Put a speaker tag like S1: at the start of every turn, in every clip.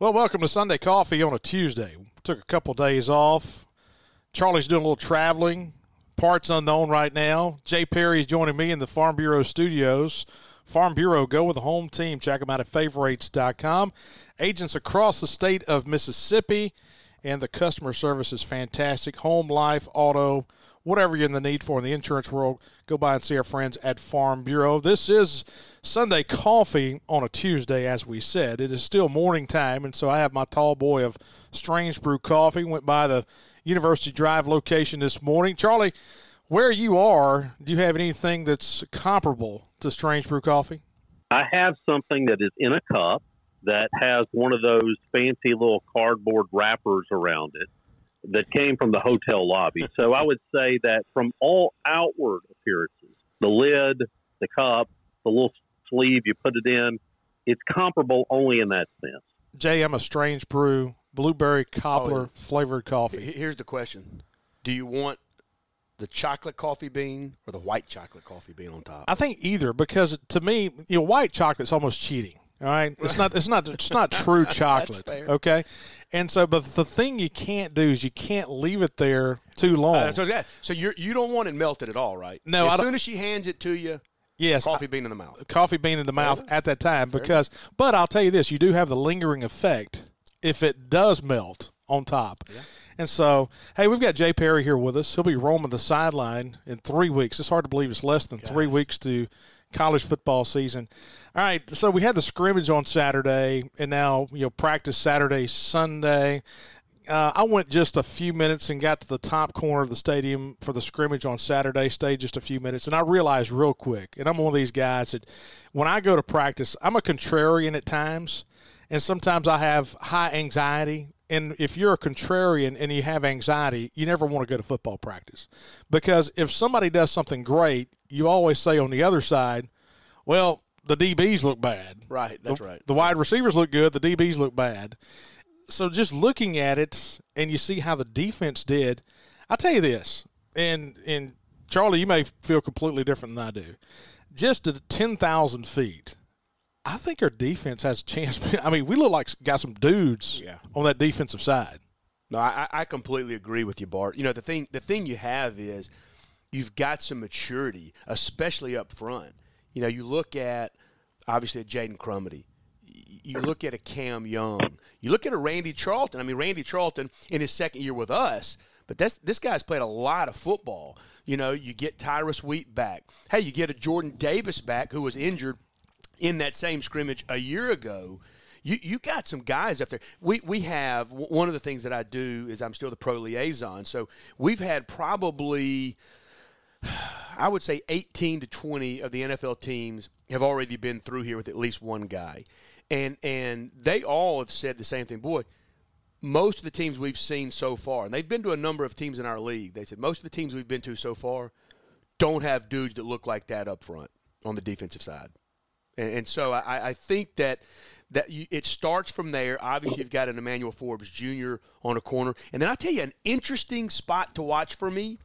S1: Well, welcome to Sunday Coffee on a Tuesday. Took a couple days off. Charlie's doing a little traveling. Parts unknown right now. Jay Perry is joining me in the Farm Bureau studios. Farm Bureau, go with the home team. Check them out at favorites.com. Agents across the state of Mississippi, and the customer service is fantastic. Home, life, auto, whatever you're in the need for in the insurance world, go by and see our friends at Farm Bureau. This is Sunday coffee on a Tuesday, as we said. It is still morning time, and so I have my tall boy of Strange Brew Coffee. Went by the University Drive location this morning. Charlie, where you are, do you have anything that's comparable to Strange Brew Coffee?
S2: I have something that is in a cup that has one of those fancy little cardboard wrappers around it that came from the hotel lobby. so I would say that from all outward appearances, the lid, the cup, the little sleeve you put it in, it's comparable only in that sense.
S1: Jay, I'm a strange brew, blueberry cobbler
S3: Oh,
S1: flavored coffee.
S3: Here's the question: Do you want the chocolate coffee bean or the white chocolate coffee bean on top?
S1: I think either because to me, you know, white chocolate's almost cheating. All right, it's not. It's not. It's not true chocolate. Okay, and so, but the thing you can't do is you can't leave it there too long.
S3: Uh, so yeah, so you you don't want it melted at all, right?
S1: No,
S3: As soon as she hands it to you,
S1: yes,
S3: coffee bean in the mouth.
S1: coffee bean in the mouth at that time because. But I'll tell you this: you do have the lingering effect if it does melt on top. Yeah. And so, hey, we've got Jay Perry here with us. He'll be roaming the sideline in three weeks. It's hard to believe it's less than three weeks to college football season. All right, so we had the scrimmage on Saturday, and now you know practice Saturday, Sunday. Uh, I went just a few minutes and got to the top corner of the stadium for the scrimmage on Saturday. Stayed just a few minutes, and I realized real quick, and I'm one of these guys that when I go to practice, I'm a contrarian at times, and sometimes I have high anxiety. And if you're a contrarian and you have anxiety, you never want to go to football practice because if somebody does something great, you always say on the other side, "Well, the DBs look bad."
S3: Right, that's
S1: The-
S3: right.
S1: The wide receivers look good. The DBs look bad. So just looking at it, and you see how the defense did. I tell you this, and and Charlie, you may feel completely different than I do. Just at ten thousand feet, I think our defense has a chance. I mean, we look like got some dudes
S3: Yeah.
S1: on that defensive side.
S3: No, I, I completely agree with you, Bart. You know, the thing the thing you have is you've got some maturity, especially up front. You know, you look at obviously Jaden Crumedy. You look at a Cam Young. You look at a Randy Charlton. I mean, Randy Charlton in his second year with us, but that's this guy's played a lot of football. You know, you get Tyrus Wheat back. Hey, you get a Jordan Davis back who was injured in that same scrimmage a year ago. You you got some guys up there. We we have one of the things that I do is I'm still the pro liaison. So we've had probably I would say 18 to 20 of the NFL teams have already been through here with at least one guy. And and they all have said the same thing. Boy, most of the teams we've seen so far, and they've been to a number of teams in our league. They said most of the teams we've been to so far don't have dudes that look like that up front on the defensive side. And, and so I, I think that that you, it starts from there. Obviously, you've got an Emmanuel Forbes Jr. on a corner, and then I tell you an interesting spot to watch for me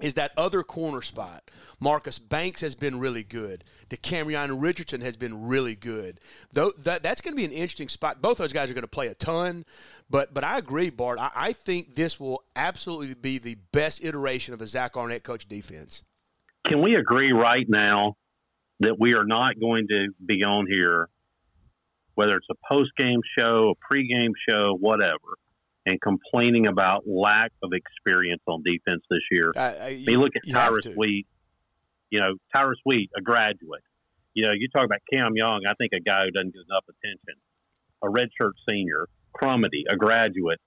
S3: is that other corner spot. Marcus Banks has been really good. DeCamerion Richardson has been really good. Though that, that's going to be an interesting spot. Both those guys are going to play a ton, but but I agree, Bart. I, I think this will absolutely be the best iteration of a Zach Arnett coach defense.
S2: Can we agree right now that we are not going to be on here, whether it's a post game show, a pre game show, whatever, and complaining about lack of experience on defense this year?
S3: I, I,
S2: I mean, look at
S3: you
S2: Tyrus. Wheat. You know, Tyrus Wheat, a graduate. You know, you talk about Cam Young. I think a guy who doesn't get enough attention. A redshirt senior, Crumedy, a graduate.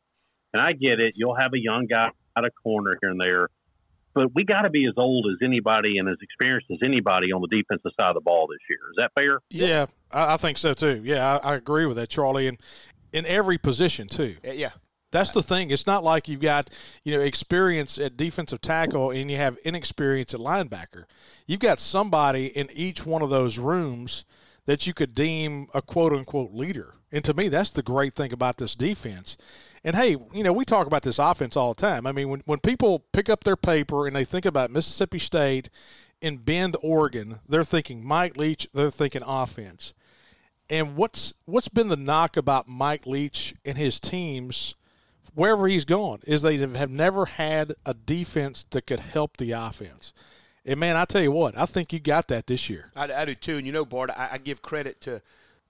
S2: And I get it. You'll have a young guy out of corner here and there, but we got to be as old as anybody and as experienced as anybody on the defensive side of the ball this year. Is that fair?
S1: Yeah, I, I think so too. Yeah, I, I agree with that, Charlie. And in every position too.
S3: Yeah.
S1: That's the thing. It's not like you've got you know experience at defensive tackle and you have inexperience at linebacker. You've got somebody in each one of those rooms that you could deem a quote unquote leader. And to me, that's the great thing about this defense. And hey, you know, we talk about this offense all the time. I mean, when, when people pick up their paper and they think about Mississippi State in Bend, Oregon, they're thinking Mike Leach, they're thinking offense. And what's what's been the knock about Mike Leach and his teams wherever he's gone is they have never had a defense that could help the offense. And man, I tell you what, I think you got that this year.
S3: I, I do too. And you know, Bart, I, I, give credit to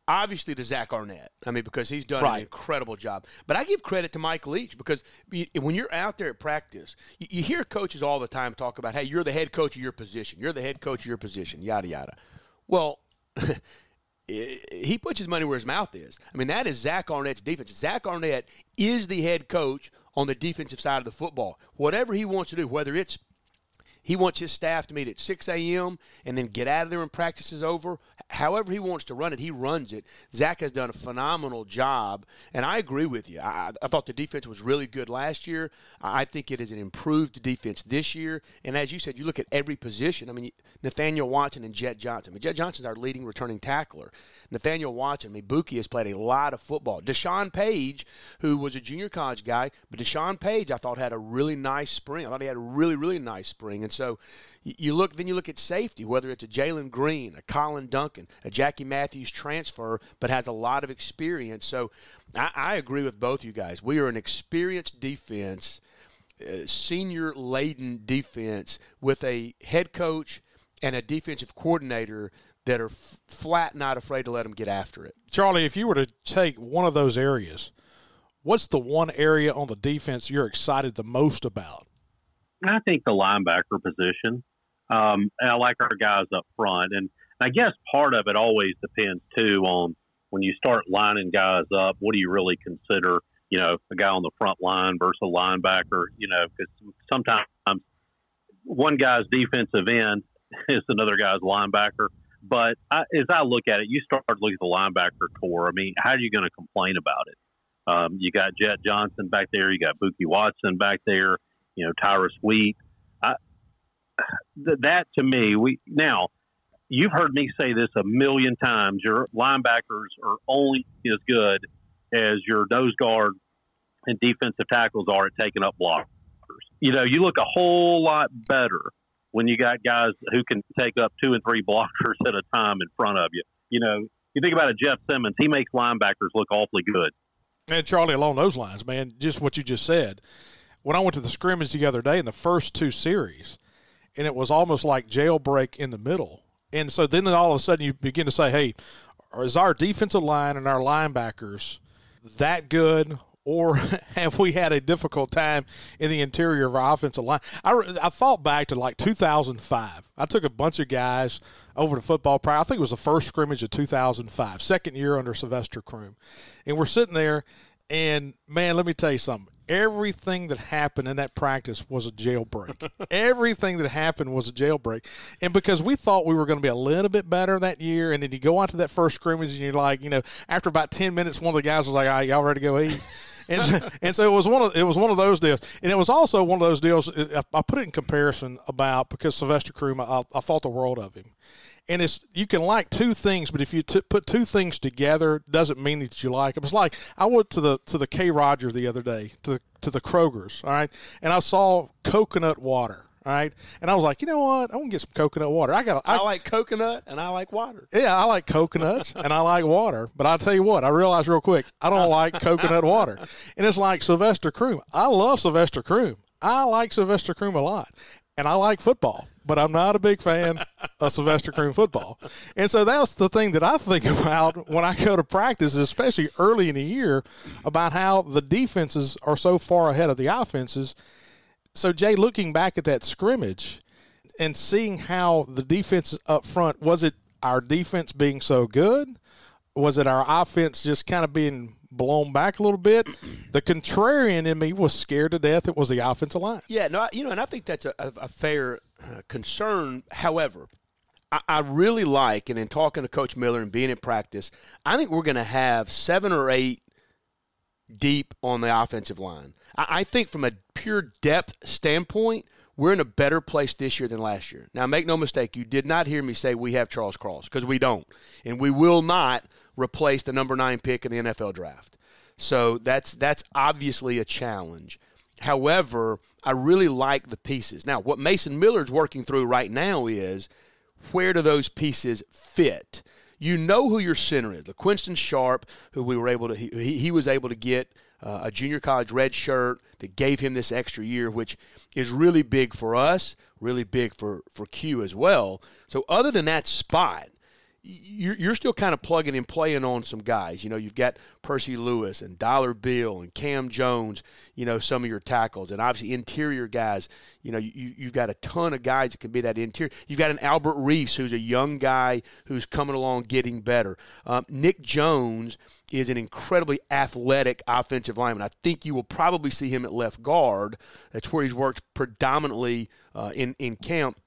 S3: obviously to Zach Arnett. I mean, because he's done right. an incredible job. But I give credit to Mike Leach because when you're out there at practice, you, you hear coaches all the time talk about, "Hey, you're the head coach of your position. You're the head coach of your position." Yada yada. Well. he puts his money where his mouth is. I mean, that is Zach Arnett's defense. Zach Arnett is the head coach on the defensive side of the football. Whatever he wants to do, whether it's he wants his staff to meet at 6 a.m. and then get out of there and practice is over. However, he wants to run it, he runs it. Zach has done a phenomenal job, and I agree with you. I, I thought the defense was really good last year. I think it is an improved defense this year. And as you said, you look at every position. I mean, Nathaniel Watson and Jett Johnson. I mean, Jett Johnson's our leading returning tackler. Nathaniel Watson, I mean, Buki has played a lot of football. Deshaun Page, who was a junior college guy, but Deshaun Page, I thought had a really nice spring. I thought he had a really, really nice spring. And so you look, then you look at safety, whether it's a Jalen Green, a Colin Duncan, a Jackie Matthews transfer, but has a lot of experience. So I, I agree with both you guys. We are an experienced defense, uh, senior laden defense with a head coach and a defensive coordinator that are f- flat not afraid to let them get after it.
S1: Charlie, if you were to take one of those areas, what's the one area on the defense you're excited the most about?
S2: I think the linebacker position. Um, I like our guys up front, and I guess part of it always depends too on when you start lining guys up. What do you really consider? You know, a guy on the front line versus a linebacker. You know, because sometimes one guy's defensive end is another guy's linebacker. But I, as I look at it, you start looking at the linebacker core. I mean, how are you going to complain about it? Um, you got Jett Johnson back there. You got Buki Watson back there. You know, Tyrus Wheat. I, th- that to me, we now you've heard me say this a million times. Your linebackers are only as good as your nose guard and defensive tackles are at taking up blockers. You know, you look a whole lot better when you got guys who can take up two and three blockers at a time in front of you. You know, you think about a Jeff Simmons, he makes linebackers look awfully good.
S1: And Charlie, along those lines, man, just what you just said. When I went to the scrimmage the other day in the first two series, and it was almost like jailbreak in the middle. And so then all of a sudden you begin to say, hey, is our defensive line and our linebackers that good or have we had a difficult time in the interior of our offensive line? I, I thought back to like 2005. I took a bunch of guys over to football practice. I think it was the first scrimmage of 2005, second year under Sylvester Croom. And we're sitting there, and man, let me tell you something. Everything that happened in that practice was a jailbreak. Everything that happened was a jailbreak. And because we thought we were going to be a little bit better that year, and then you go out to that first scrimmage and you're like, you know, after about 10 minutes, one of the guys was like, all right, y'all ready to go eat? and and so it was one of it was one of those deals, and it was also one of those deals. I put it in comparison about because Sylvester Croom, I, I thought the world of him, and it's you can like two things, but if you t- put two things together, doesn't mean that you like them. It's like I went to the to the K. Roger the other day to the, to the Kroger's, all right, and I saw coconut water. All right. And I was like, you know what? I want to get some coconut water. I got.
S3: I, I like coconut and I like water.
S1: Yeah, I like coconuts and I like water. But I'll tell you what, I realized real quick, I don't like coconut water. And it's like Sylvester Croom. I love Sylvester Croom. I like Sylvester Croom a lot. And I like football, but I'm not a big fan of Sylvester Croom football. And so that's the thing that I think about when I go to practice, especially early in the year, about how the defenses are so far ahead of the offenses so, Jay, looking back at that scrimmage and seeing how the defense up front, was it our defense being so good? Was it our offense just kind of being blown back a little bit? The contrarian in me was scared to death. It was the offensive line.
S3: Yeah, no, you know, and I think that's a, a fair uh, concern. However, I, I really like, and in talking to Coach Miller and being in practice, I think we're going to have seven or eight deep on the offensive line. I, I think from a pure depth standpoint, we're in a better place this year than last year. Now, make no mistake, you did not hear me say we have Charles Cross because we don't, and we will not replace the number nine pick in the NFL draft. So that's that's obviously a challenge. However, I really like the pieces. Now, what Mason Miller's working through right now is where do those pieces fit? You know who your center is. LaQuinston Sharp, who we were able to, he, he was able to get uh, a junior college red shirt that gave him this extra year, which is really big for us, really big for, for Q as well. So, other than that spot, you're, still kind of plugging and playing on some guys. You know, you've got Percy Lewis and Dollar Bill and Cam Jones, you know, some of your tackles, and obviously interior guys. You know, you, you've got a ton of guys that can be that interior. You've got an Albert Reese, who's a young guy who's coming along getting better. Um, Nick Jones is an incredibly athletic offensive lineman. I think you will probably see him at left guard. That's where he's worked predominantly uh, in, in camp.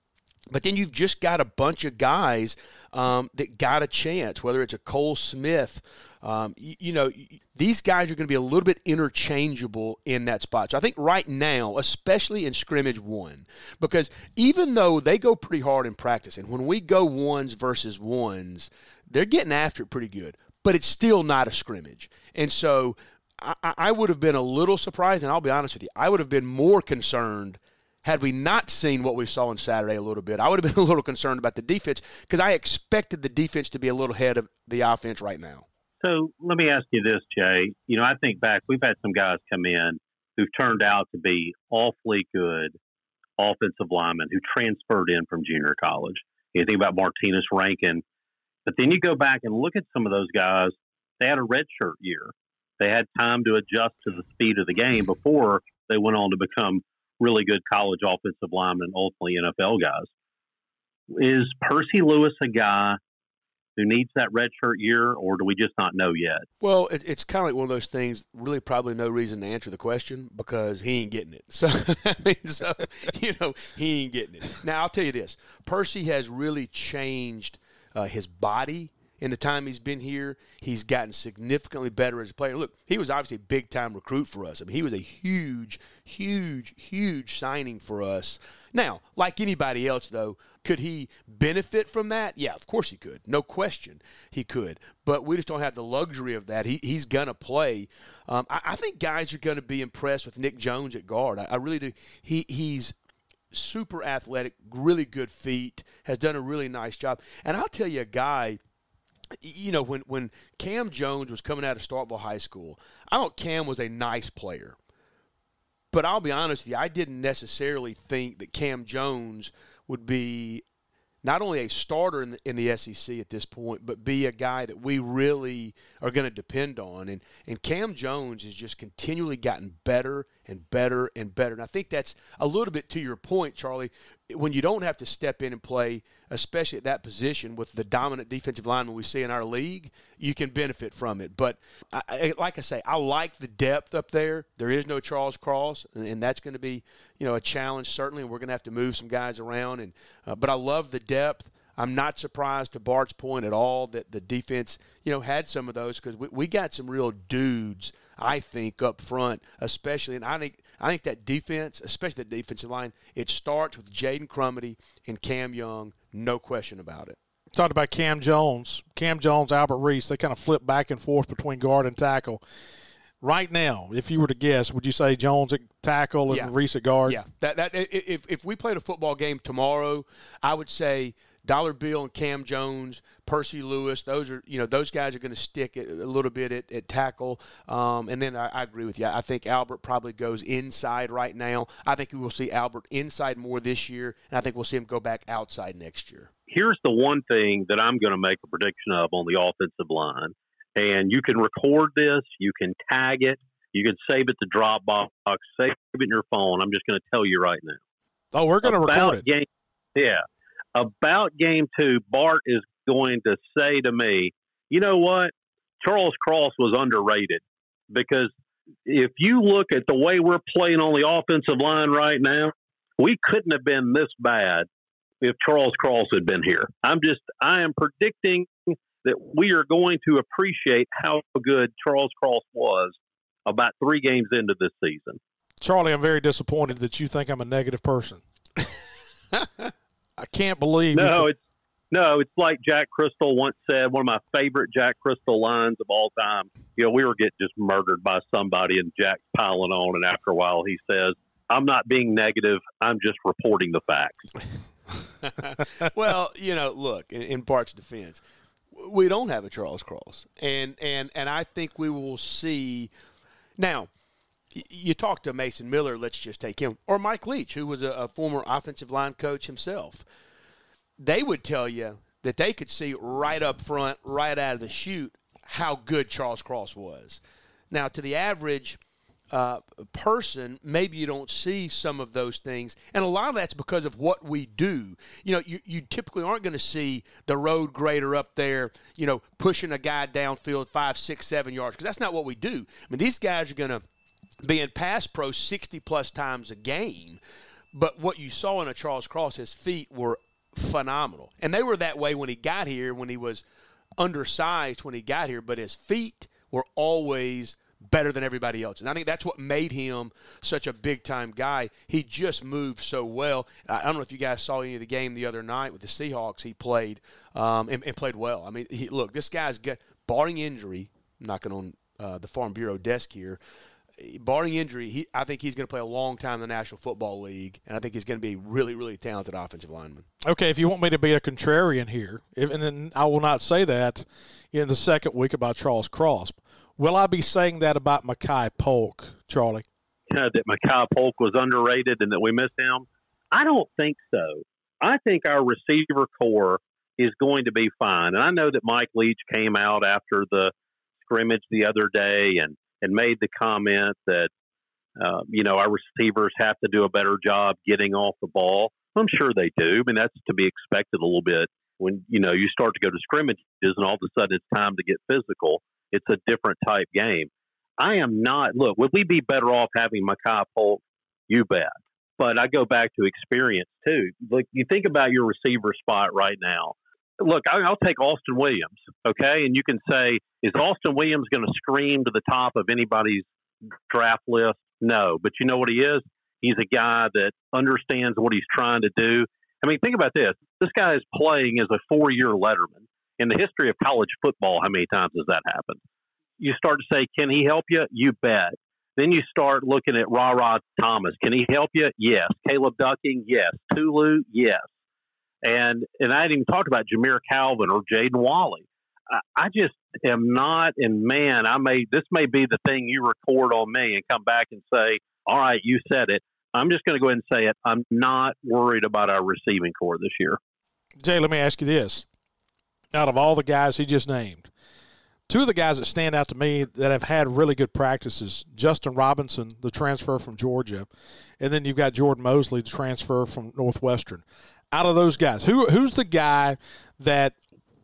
S3: But then you've just got a bunch of guys um, that got a chance, whether it's a Cole Smith. Um, you, you, know, these guys are going to be a little bit interchangeable in that spot. So I think right now, especially in scrimmage one, because even though they go pretty hard in practice, and when we go ones versus ones, they're getting after it pretty good, but it's still not a scrimmage. And so I, I would have been a little surprised, and I'll be honest with you, I would have been more concerned had we not seen what we saw on Saturday a little bit, I would have been a little concerned about the defense because I expected the defense to be a little ahead of the offense right now.
S2: So let me ask you this, Jay. You know, I think back, we've had some guys come in who've turned out to be awfully good offensive linemen who transferred in from junior college. You think about Martinez Rankin, but then you go back and look at some of those guys. They had a redshirt year. They had time to adjust to the speed of the game before they went on to become really good college offensive linemen, ultimately NFL guys. Is Percy Lewis a guy who needs that redshirt year, or do we just not know yet?
S3: Well, it, it's kind of like one of those things. Really, probably no reason to answer the question because he ain't getting it. So, I mean, so you know, he ain't getting it. Now, I'll tell you this: Percy has really changed uh, his body in the time he's been here. He's gotten significantly better as a player. Look, he was obviously a big time recruit for us. I mean, he was a huge, huge, huge signing for us. Now, like anybody else, though, could he benefit from that? Yeah, of course he could. No question he could. But we just don't have the luxury of that. He, he's going to play. Um, I, I, think guys are going to be impressed with Nick Jones at guard. I, I really do. He, he's super athletic, really good feet, has done a really nice job. And I'll tell you a guy you know, when, when Cam Jones was coming out of Starkville High School, I thought Cam was a nice player. But I'll be honest with you, I didn't necessarily think that Cam Jones would be not only a starter in the, in the SEC at this point, but be a guy that we really are going to depend on. And, and Cam Jones has just continually gotten better and better and better. And I think that's a little bit to your point, Charlie. When you don't have to step in and play, especially at that position with the dominant defensive lineman we see in our league, you can benefit from it. But I, like I say, I like the depth up there. There is no Charles Cross, and, and that's going to be you know a challenge certainly. And we're going to have to move some guys around, and uh, but I love the depth. I'm not surprised to Bart's point at all that the defense, you know, had some of those because we, we got some real dudes I think up front, especially, and I think I think that defense, especially the defensive line, it starts with Jaden Crumedy and Cam Young, no question about it.
S1: Talked about Cam Jones, Cam Jones, Albert Reese. They kind of flip back and forth between guard and tackle. Right now, if you were to guess, would you say Jones at tackle and
S3: yeah.
S1: Reese at guard?
S3: Yeah, that that if if we played a football game tomorrow, I would say Dollar Bill and Cam Jones, Percy Lewis, those are you know those guys are going to stick it a little bit at, at tackle. Um, and then I, I, agree with you. I think Albert probably goes inside right now. I think we will see Albert inside more this year, and I think we'll see him go back outside next year.
S2: Here's the one thing that I'm going to make a prediction of on the offensive line, and you can record this, you can tag it, you can save it to Dropbox, save it in your phone. I'm just going to tell you right now.
S1: Oh, we're going to record it.
S2: Game, yeah about game two, Bart is going to say to me, you know what? Charles Cross was underrated because if you look at the way we're playing on the offensive line right now, we couldn't have been this bad if Charles Cross had been here. I'm just, I am predicting that we are going to appreciate how good Charles Cross was about three games into this season.
S1: Charlie, I'm very disappointed that you think I'm a negative person. I can't believe.
S2: No, it's no, it's like Jack Cristil once said. One of my favorite Jack Cristil lines of all time. You know, we were getting just murdered by somebody, and Jack's piling on, and after a while, he says, "I'm not being negative. I'm just reporting the
S3: facts." well, you know, look, in, in Bart's defense, we don't have a Charles Cross, and and and I think we will see now you talk to Mason Miller, let's just take him, or Mike Leach, who was a, a, former offensive line coach himself. They would tell you that they could see right up front, right out of the chute, how good Charles Cross was. Now, to the average uh, person, maybe you don't see some of those things, and a lot of that's because of what we do. You know, you, you typically aren't going to see the road grader up there, you know, pushing a guy downfield five, six, seven yards, because that's not what we do. I mean, these guys are going to be in pass pro 60 plus times a game. But what you saw in a Charles Cross, his feet were phenomenal. And they were that way when he got here, when he was undersized when he got here, but his feet were always better than everybody else. And I think that's what made him such a big time guy. He just moved so well. I don't know if you guys saw any of the game the other night with the Seahawks. He played um, and, and, played well. I mean, he, look, this guy's got, barring injury, knocking on uh, the Farm Bureau desk here, barring injury, he, I think he's going to play a long time in the National Football League, and I think he's going to be a really, really talented offensive lineman.
S1: Okay, if you want me to be a contrarian here, if, and then I will not say that in the second week about Charles Cross. Will I be saying that about Makai Polk, Charlie?
S2: Yeah, that Makai Polk was underrated and that we missed him? I don't think so. I think our receiver core is going to be fine. And I know that Mike Leach came out after the scrimmage the other day and and made the comment that uh, you know our receivers have to do a better job getting off the ball. I'm sure they do. I mean that's to be expected a little bit when you know you start to go to scrimmages and all of a sudden it's time to get physical. It's a different type game. I am not. Look, would we be better off having Makai Polk? You bet. But I go back to experience too. Look, you think about your receiver spot right now look, I'll take Austin Williams, okay? And you can say, is Austin Williams going to scream to the top of anybody's draft list? No. But you know what he is? He's a guy that understands what he's trying to do. I mean, think about this. This guy is playing as a four year letterman. In the history of college football, how many times has that happened? You start to say, can he help you? You bet. Then you start looking at Ra Ra Thomas. Can he help you? Yes. Caleb Ducking? Yes. Tulu? Yes. And and I didn't even talk about Jamire Calvin or Jaden Walley. I, I just am not. And man, I may this may be the thing you record on me and come back and say, "All right, you said it." I'm just going to go ahead and say it. I'm not worried about our receiving core this year.
S1: Jay, let me ask you this: Out of all the guys he just named, two of the guys that stand out to me that have had really good practices Justin Robinson, the transfer from Georgia, and then you've got Jordan Mosley, the transfer from Northwestern out of those guys, who who's the guy that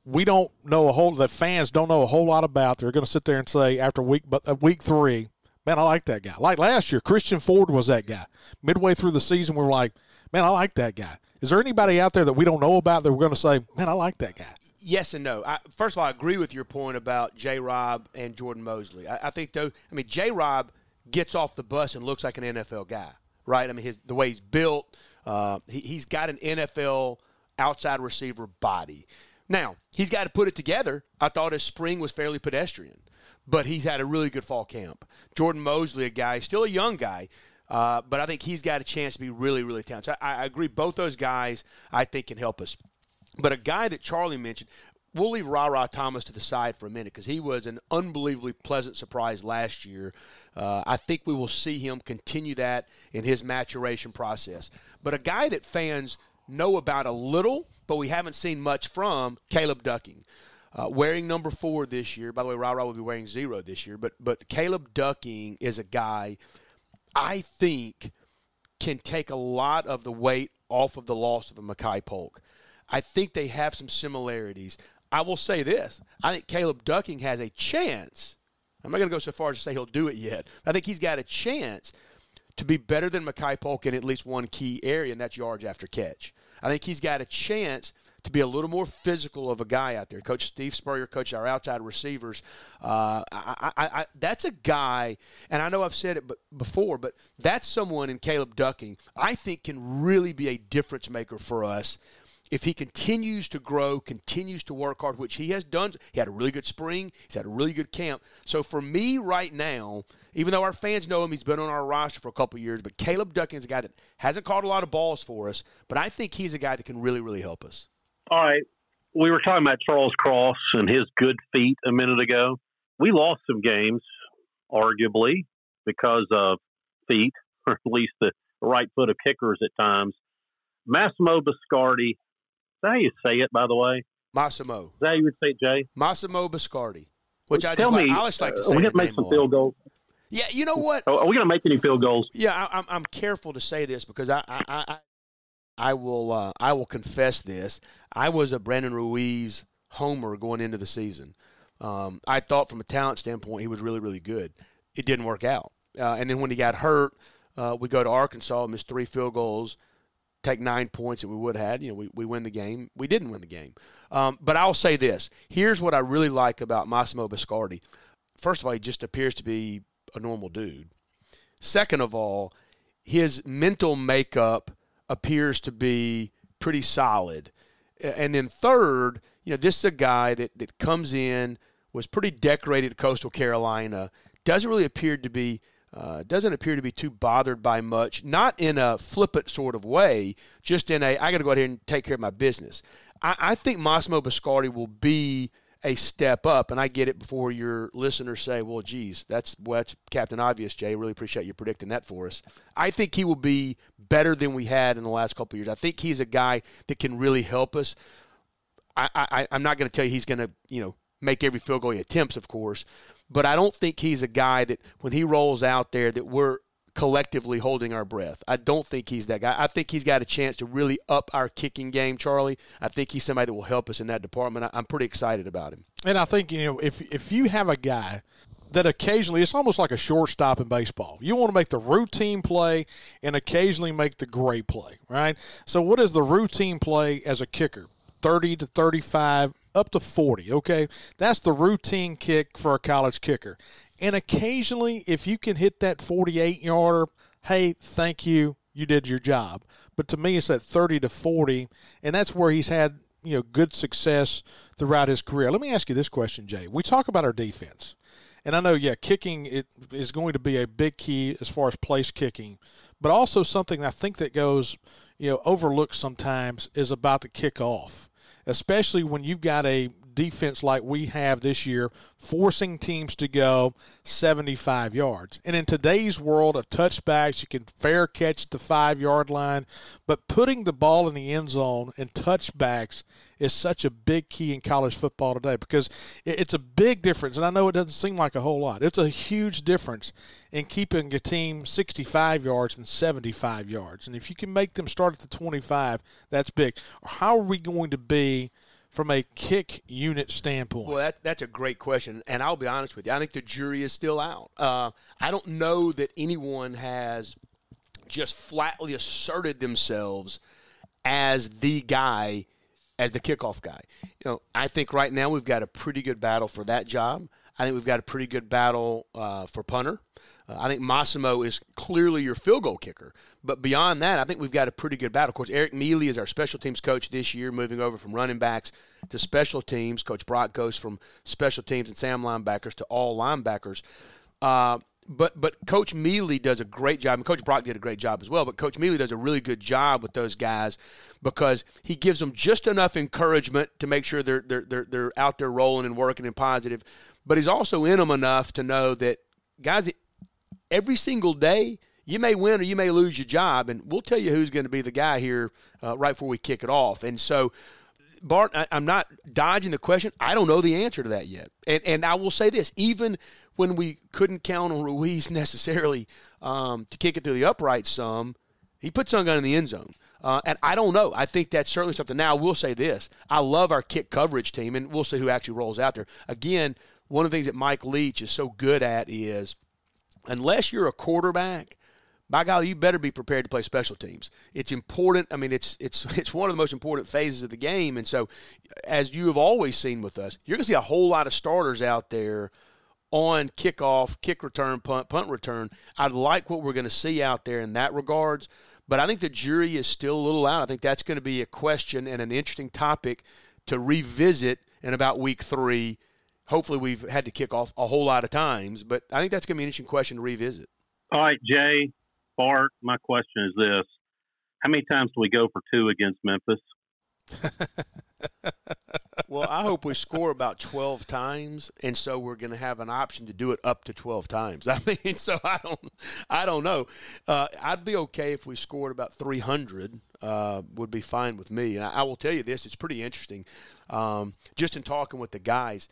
S1: we don't know a whole that fans don't know a whole lot about? They're going to sit there and say after week but uh, week three, man, I like that guy. Like last year, Christian Ford was that guy. Midway through the season, we are like, man, I like that guy. Is there anybody out there that we don't know about that we're going to say, man, I like that guy?
S3: Yes and no. I, first of all, I agree with your point about J. Rob and Jordan Mosley. I, I think though, I mean, J. Rob gets off the bus and looks like an NFL guy, right? I mean, his the way he's built uh, he, he's got an NFL outside receiver body. Now, he's got to put it together. I thought his spring was fairly pedestrian, but he's had a really good fall camp. Jordan Mosley, a guy, still a young guy, uh, but I think he's got a chance to be really, really talented. I, I agree. Both those guys, I think, can help us. But a guy that Charlie mentioned, we'll leave Ra Ra Thomas to the side for a minute because he was an unbelievably pleasant surprise last year. Uh, I think we will see him continue that in his maturation process. But a guy that fans know about a little, but we haven't seen much from, Caleb Ducking. Uh, wearing number four this year. By the way, Ra Ra will be wearing zero this year. But but Caleb Ducking is a guy I think can take a lot of the weight off of the loss of a Makai Polk. I think they have some similarities. I will say this: I think Caleb Ducking has a chance I'm not going to go so far as to say he'll do it yet. I think he's got a chance to be better than Makai Polk in at least one key area, and that's yards after catch. I think he's got a chance to be a little more physical of a guy out there. Coach Steve Spurrier, coach our outside receivers. Uh, I, I, I, that's a guy, and I know I've said it before, but that's someone in Caleb Ducking I think can really be a difference maker for us if he continues to grow, continues to work hard, which he has done. He had a really good spring. He's had a really good camp. So for me right now, even though our fans know him, he's been on our roster for a couple years. But Caleb Ducking is a guy that hasn't caught a lot of balls for us, but I think he's a guy that can really, really help us.
S2: All right. We were talking about Charles Cross and his good feet a minute ago. We lost some games, arguably, because of feet, or at least the right foot of kickers at times. Massimo Biscardi, how you say it, by the way?
S3: Massimo.
S2: Is that how you would say it, Jay?
S3: Massimo Biscardi. Which
S2: well,
S3: I just
S2: me,
S3: like, I just like to
S2: uh,
S3: say.
S2: we have to make some field goals.
S3: Yeah, you know what?
S2: Are we going to make any field goals?
S3: Yeah, I, am I'm careful to say this because I I, I, I will uh, I will confess this. I was a Brandon Ruiz homer going into the season. Um, I thought from a talent standpoint he was really really good. It didn't work out, uh, and then when he got hurt, uh, we go to Arkansas, miss three field goals, take nine points that we would have had. You know, we, we win the game. We didn't win the game. Um, but I'll say this: here's what I really like about Massimo Biscardi. First of all, he just appears to be a normal dude. Second of all, his mental makeup appears to be pretty solid. And then third, you know, this is a guy that, that comes in, was pretty decorated at Coastal Carolina, doesn't really appear to be uh, doesn't appear to be too bothered by much, not in a flippant sort of way, just in a I got to go out here and take care of my business. I, I think Massimo Biscardi will be a step up. And I get it before your listeners say, well, geez, that's, well, that's Captain Obvious, Jay. Really appreciate you predicting that for us. I think he will be better than we had in the last couple years. I think he's a guy that can really help us. I, I, I'm not going to tell you he's going to, you know, make every field goal he attempts, of course, but I don't think he's a guy that when he rolls out there that we're collectively holding our breath. I don't think he's that guy. I think he's got a chance to really up our kicking game, Charlie. I think he's somebody that will help us in that department. I'm pretty excited about him.
S1: And I think, you know, if if you have a guy that occasionally it's almost like a shortstop in baseball. You want to make the routine play and occasionally make the great play, right? So what is the routine play as a kicker? 30 to 35 up to 40, okay? That's the routine kick for a college kicker. And occasionally, if you can hit that 48 yarder, hey, thank you, you did your job. But to me, it's at 30 to 40, and that's where he's had you know good success throughout his career. Let me ask you this question, Jay. We talk about our defense, and I know, yeah, kicking it is going to be a big key as far as place kicking, but also something I think that goes you know overlooked sometimes is about the kickoff, especially when you've got a defense like we have this year, forcing teams to go 75 yards. And in today's world of touchbacks, you can fair catch at the five yard line, but putting the ball in the end zone and touchbacks is such a big key in college football today because it's a big difference. And I know it doesn't seem like a whole lot. It's a huge difference in keeping a team 65 yards and 75 yards. And if you can make them start at the 25, that's big. How are we going to be – from a kick unit standpoint?
S3: Well, that, that's a great question, and I'll be honest with you. I think the jury is still out. Uh, I don't know that anyone has just flatly asserted themselves as the guy, as the kickoff guy. You know, I think right now we've got a pretty good battle for that job. I think we've got a pretty good battle uh, for punter. Uh, I think Massimo is clearly your field goal kicker. But beyond that, I think we've got a pretty good battle. Of course, Eric Mele is our special teams coach this year, moving over from running backs to special teams. Coach Brock goes from special teams and Sam linebackers to all linebackers. Uh, but but Coach Mele does a great job, and Coach Brock did a great job as well. But Coach Mele does a really good job with those guys because he gives them just enough encouragement to make sure they're they're they're, they're out there rolling and working and positive. But he's also in them enough to know that guys, every single day you may win or you may lose your job, and we'll tell you who's going to be the guy here uh, right before we kick it off. And so, Bart, I, am not dodging the question. I don't know the answer to that yet. And and I will say this: even when we couldn't count on Ruiz necessarily um, to kick it through the upright some, he put gun in the end zone. Uh, and I don't know. I think that's certainly something. Now, I will say this: I love our kick coverage team, and we'll see who actually rolls out there. Again, one of the things that Mike Leach is so good at is, unless you're a quarterback by golly, you better be prepared to play special teams. It's important. I mean, it's it's it's one of the most important phases of the game. And so, as you have always seen with us, you're going to see a whole lot of starters out there on kickoff, kick return, punt, punt return. I like what we're going to see out there in that regards. But I think the jury is still a little out. I think that's going to be a question and an interesting topic to revisit in about week three. Hopefully, we've had to kick off a whole lot of times, but I think that's going to be an interesting question to revisit.
S2: All right, Jay, Bart, my question is this How many times do we go for two against Memphis?
S3: well, I hope we score about 12 times, and so we're going to have an option to do it up to 12 times. I mean, so I don't, I don't know. Uh, I'd be okay if we scored about 300. Uh, would be fine with me. And I, I, will tell you this: it's pretty interesting. Um, just in talking with the guys,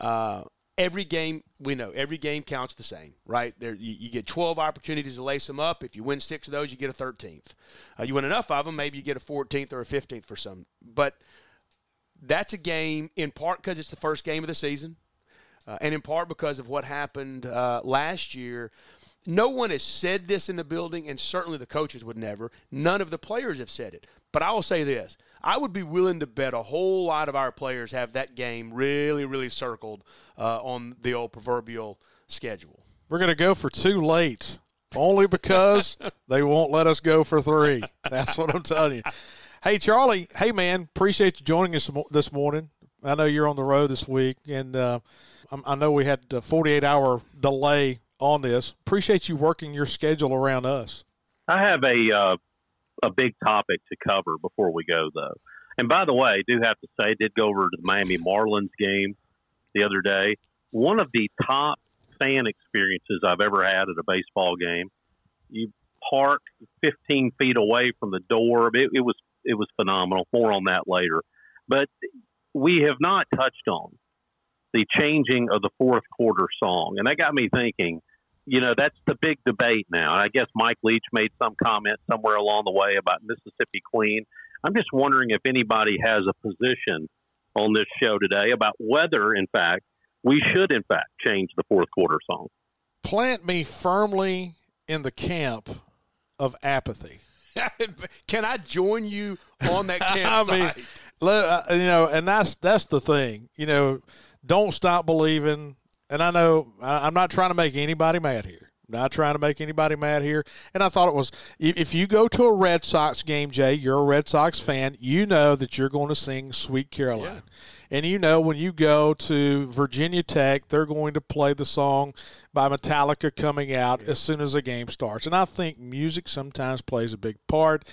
S3: uh, every game we know every game counts the same, right? There, you, you, get 12 opportunities to lace them up. If you win six of those, you get a 13th. Uh, you win enough of them, maybe you get a 14th or a 15th for some. But that's a game in part because it's the first game of the season, uh, and in part because of what happened uh, last year. No one has said this in the building, and certainly the coaches would never. None of the players have said it. But I will say this I would be willing to bet a whole lot of our players have that game really, really circled uh, on the old proverbial schedule.
S1: We're going to go for two late only because they won't let us go for three. That's what I'm telling you. Hey, Charlie. Hey, man. Appreciate you joining us this morning. I know you're on the road this week, and uh, I know we had a 48 hour delay on this. Appreciate you working your schedule around us.
S2: I have a uh, a big topic to cover before we go, though. And by the way, I do have to say, I did go over to the Miami Marlins game the other day. One of the top fan experiences I've ever had at a baseball game. You park 15 feet away from the door. It, it was it was phenomenal. More on that later. But we have not touched on the changing of the fourth quarter song, and that got me thinking. You know, that's the big debate now. I guess Mike Leach made some comment somewhere along the way about Mississippi Queen. I'm just wondering if anybody has a position on this show today about whether, in fact, we should, in fact, change the fourth quarter song.
S1: Plant me firmly in the camp of apathy.
S3: Can I join you on that campsite? I mean,
S1: uh, you know, and that's that's the thing. You know, don't stop believing. And I know I'm not trying to make anybody mad here. Not trying to make anybody mad here. And I thought it was if you go to a Red Sox game, Jay, you're a Red Sox fan, you know that you're going to sing Sweet Caroline. Yeah. And you know when you go to Virginia Tech, they're going to play the song by Metallica coming out yeah. as soon as the game starts. And I think music sometimes plays a big part.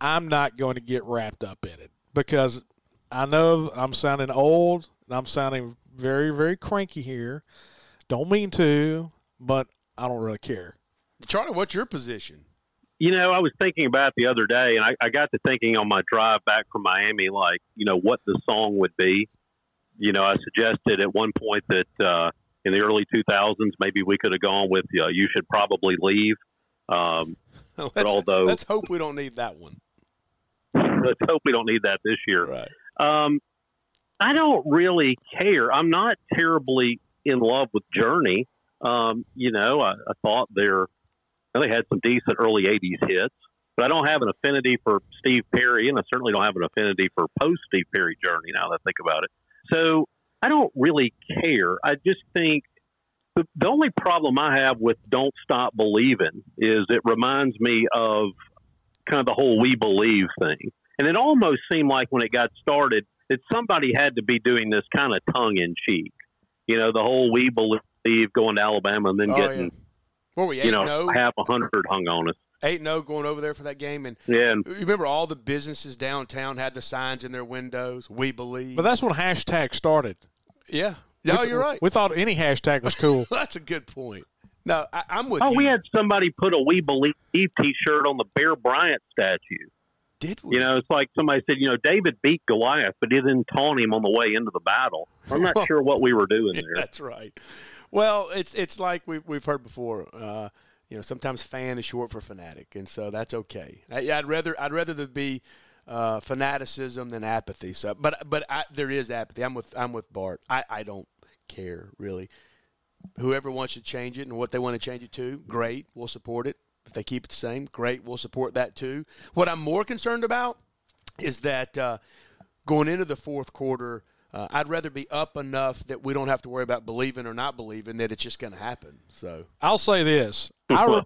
S1: I'm not going to get wrapped up in it because I know I'm sounding old and I'm sounding very, very cranky here. Don't mean to, but I don't really care.
S3: Charlie, what's your position?
S2: You know, I was thinking about it the other day, and I, I got to thinking on my drive back from Miami, like, you know, what the song would be. You know, I suggested at one point that uh, in the early 2000s, maybe we could have gone with uh, "You Should Probably Leave." Um,
S3: but although, let's hope we don't need that one.
S2: let's hope we don't need that this year.
S3: Right.
S2: Um, I don't really care. I'm not terribly in love with Journey. Um, you know, I, I thought they're they had some decent early '80s hits, but I don't have an affinity for Steve Perry, and I certainly don't have an affinity for post Steve Perry journey. Now that I think about it, so I don't really care. I just think the, the only problem I have with "Don't Stop Believing" is it reminds me of kind of the whole "We Believe" thing, and it almost seemed like when it got started that somebody had to be doing this kind of tongue in cheek. You know, the whole "We Believe." going to Alabama and then oh, getting, yeah.
S3: what were we,
S2: you know, half a hundred hung on us.
S3: Eight and zero oh going over there for that game, and
S2: yeah,
S3: and, remember all the businesses downtown had the signs in their windows. We believe,
S1: but that's when hashtag started.
S3: Yeah, no, you're right.
S1: We thought any hashtag was cool.
S3: that's a good point. No, I, am with.
S2: Oh,
S3: you.
S2: we had somebody put a "We Believe" T-shirt on the Bear Bryant statue.
S3: Did we?
S2: You know, it's like somebody said, you know, David beat Goliath, but he didn't taunt him on the way into the battle. I'm not sure what we were doing there.
S3: That's right. Well, it's it's like we've we've heard before. Uh, you know, sometimes fan is short for fanatic, and so that's okay. I, would rather I'd rather there be uh, fanaticism than apathy. So, but but I, there is apathy. I'm with I'm with Bart. I, I don't care really. Whoever wants to change it and what they want to change it to, great. We'll support it. If they keep it the same, great. We'll support that too. What I'm more concerned about is that uh, going into the fourth quarter, uh, I'd rather be up enough that we don't have to worry about believing or not believing that it's just going to happen. So
S1: I'll say this. I re-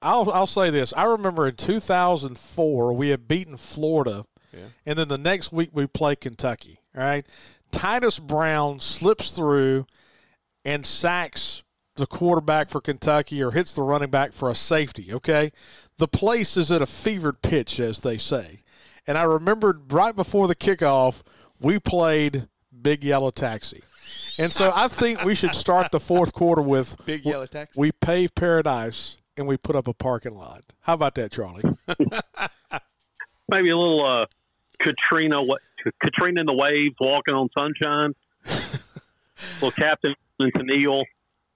S1: I'll I'll say this. I remember in 2004 we had beaten Florida,
S3: Yeah.
S1: and then the next week we play Kentucky. All right, Titus Brown slips through and sacks the quarterback for Kentucky or hits the running back for a safety. Okay, the place is at a fevered pitch, as they say. And I remembered right before the kickoff we played Big Yellow Taxi. And so I think we should start the fourth quarter with
S3: Big Yellow Taxi.
S1: We pave paradise and we put up a parking lot. How about that, Charlie?
S2: Maybe a little uh, Katrina, wa- Katrina in the waves, walking on sunshine. little Captain and Tennille.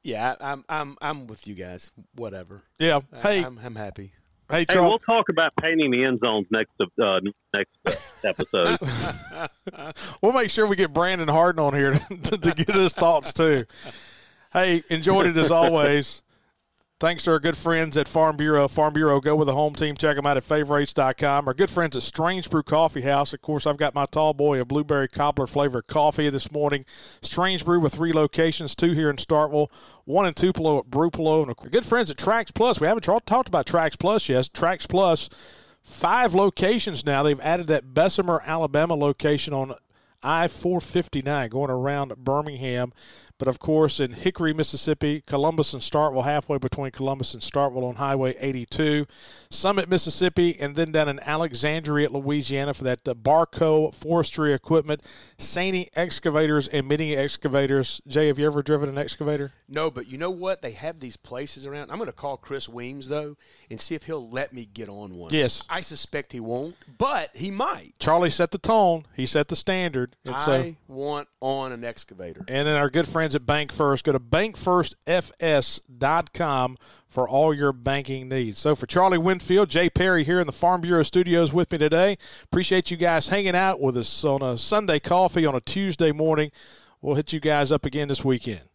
S3: Yeah, I- I'm I'm I'm with you guys. Whatever.
S1: Yeah. Hey,
S3: I'm, I'm happy.
S1: hey,
S2: Hey, we'll talk about painting the end zones next uh, next episode.
S1: We'll make sure we get Brandon Harden on here to, to get his thoughts too. Hey, enjoyed it as always. Thanks to our good friends at Farm Bureau. Farm Bureau, go with the home team. Check them out at favorites.com. Our good friends at Strange Brew Coffee House. Of course, I've got my tall boy a blueberry cobbler flavored coffee this morning. Strange Brew with three locations, two here in Starkville, one in Tupelo at Brupelo. And good friends at Trax Plus. We haven't talked about Trax Plus yet. Trax Plus, five locations now. They've added that Bessemer, Alabama location on I 459 going around Birmingham. But of course, in Hickory, Mississippi, Columbus and Starkville, halfway between Columbus and Starkville on Highway 82, Summit, Mississippi, and then down in Alexandria, Louisiana for that uh, Barko forestry equipment, Sany excavators and mini excavators. Jay, have you ever driven an excavator?
S3: No, but you know what? They have these places around. I'm going to call Chris Weems though and see if he'll let me get on one.
S1: Yes.
S3: I suspect he won't, but he might.
S1: Charlie set the tone. He set the standard. And so,
S3: I want on an excavator.
S1: And then our good friends at Bank First. Go to bankfirstfs.com for all your banking needs. So for Charlie Winfield, Jay Perry here in the Farm Bureau studios with me today. Appreciate you guys hanging out with us on a Sunday coffee on a Tuesday morning. We'll hit you guys up again this weekend.